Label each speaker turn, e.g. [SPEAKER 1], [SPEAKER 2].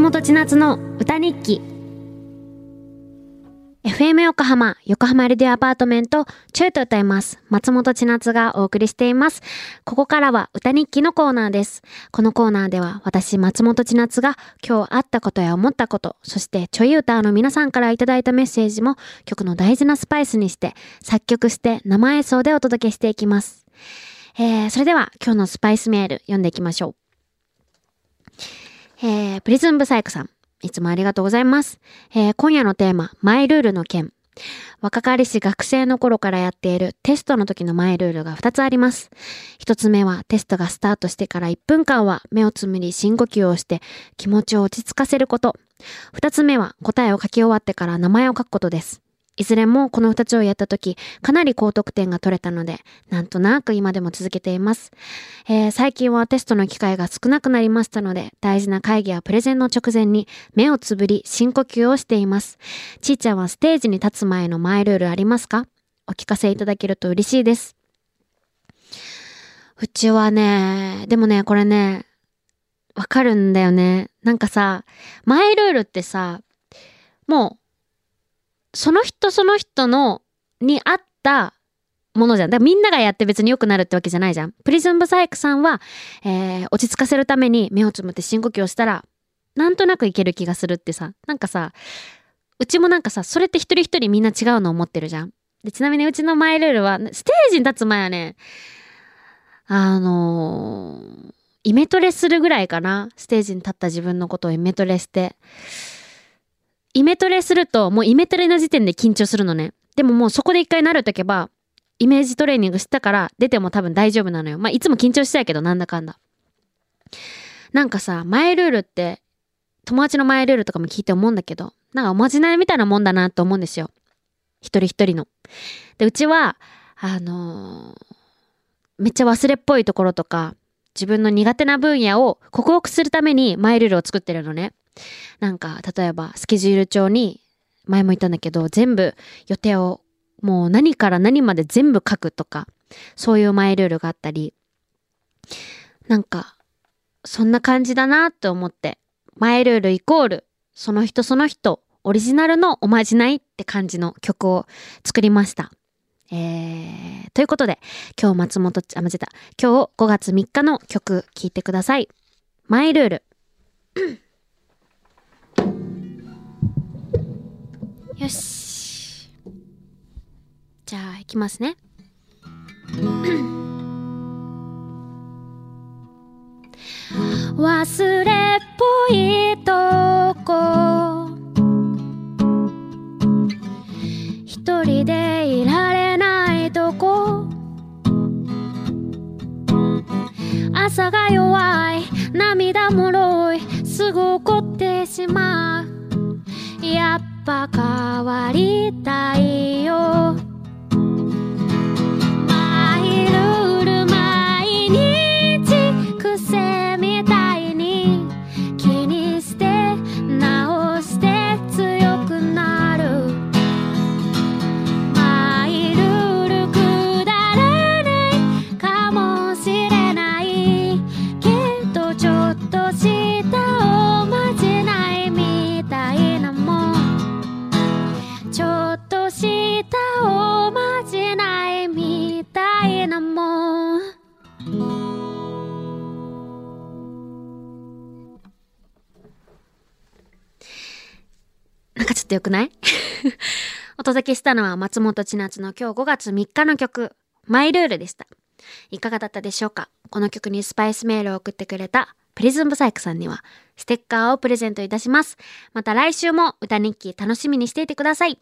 [SPEAKER 1] 本千夏の歌日記 FM 横浜、横浜レディオアパートメント、チューと歌います。松本千夏がお送りしています。ここからは歌日記のコーナーです。このコーナーでは私、松本千夏が今日あったことや思ったこと、そしてちょい歌の皆さんからいただいたメッセージも曲の大事なスパイスにして、作曲して生演奏でお届けしていきます。えー、それでは今日のスパイスメール読んでいきましょう。えー、プリズンブサイクさん。いつもありがとうございます。えー、今夜のテーマ、マイルールの件。若かりし学生の頃からやっているテストの時のマイルールが2つあります。1つ目はテストがスタートしてから1分間は目をつむり深呼吸をして気持ちを落ち着かせること。2つ目は答えを書き終わってから名前を書くことです。いずれもこの2つをやった時、かなり高得点が取れたので、なんとなく今でも続けています。えー最近はテストの機会が少なくなりましたので、大事な会議やプレゼンの直前に目をつぶり深呼吸をしています。ちーちゃんはステージに立つ前のマイルールありますか？お聞かせいただけると嬉しいです。うちはね、でもね、これね、わかるんだよね。なんかさ、マイルールってさ、もう、その人その人の、に合ったものじゃん。だからみんながやって別に良くなるってわけじゃないじゃん。プリズンブサイクさんは、えー落ち着かせるために目をつむって深呼吸をしたら、なんとなくいける気がするってさ、なんかさ、うちもなんかさ、それって一人一人みんな違うのを思ってるじゃん。で、ちなみにうちのマイルールは、ステージに立つ前はね、あのーイメトレするぐらいかな。ステージに立った自分のことをイメトレして。イメトレすると、もうイメトレの時点で緊張するのね。でももうそこで一回慣れとけば、イメージトレーニングしたから出ても多分大丈夫なのよ。まあ、いつも緊張してたけど、なんだかんだ。なんかさ、マイルールって、友達のマイルールとかも聞いて思うんだけど、なんかおまじないみたいなもんだなと思うんですよ。一人一人の。で、うちは、あのーめっちゃ忘れっぽいところとか、自分の苦手な分野を克服するためにマイルールを作ってるのね。なんか、例えば、スケジュール帳に、前も言ったんだけど、全部予定を、もう何から何まで全部書くとか、そういうマイルールがあったり、なんか、そんな感じだなって思って、マイルールイコール、その人その人、オリジナルのおまじないって感じの曲を作りました。えー、ということで、今日松本、あ、間違えた。今日5月3日の曲聴いてください。マイルール。よし。じゃあ、いきますね。忘れっぽいとこ。一人でいられないとこ。朝が弱い。涙もろい。すぐ怒ってしまう。やっぱ変わりたい。ってよくない？お届けしたのは松本千夏の今日5月3日の曲、マイルールでした。いかがだったでしょうか？この曲にスパイスメールを送ってくれたプリズムブサイクさんにはステッカーをプレゼントいたします。また来週も歌日記楽しみにしていてください。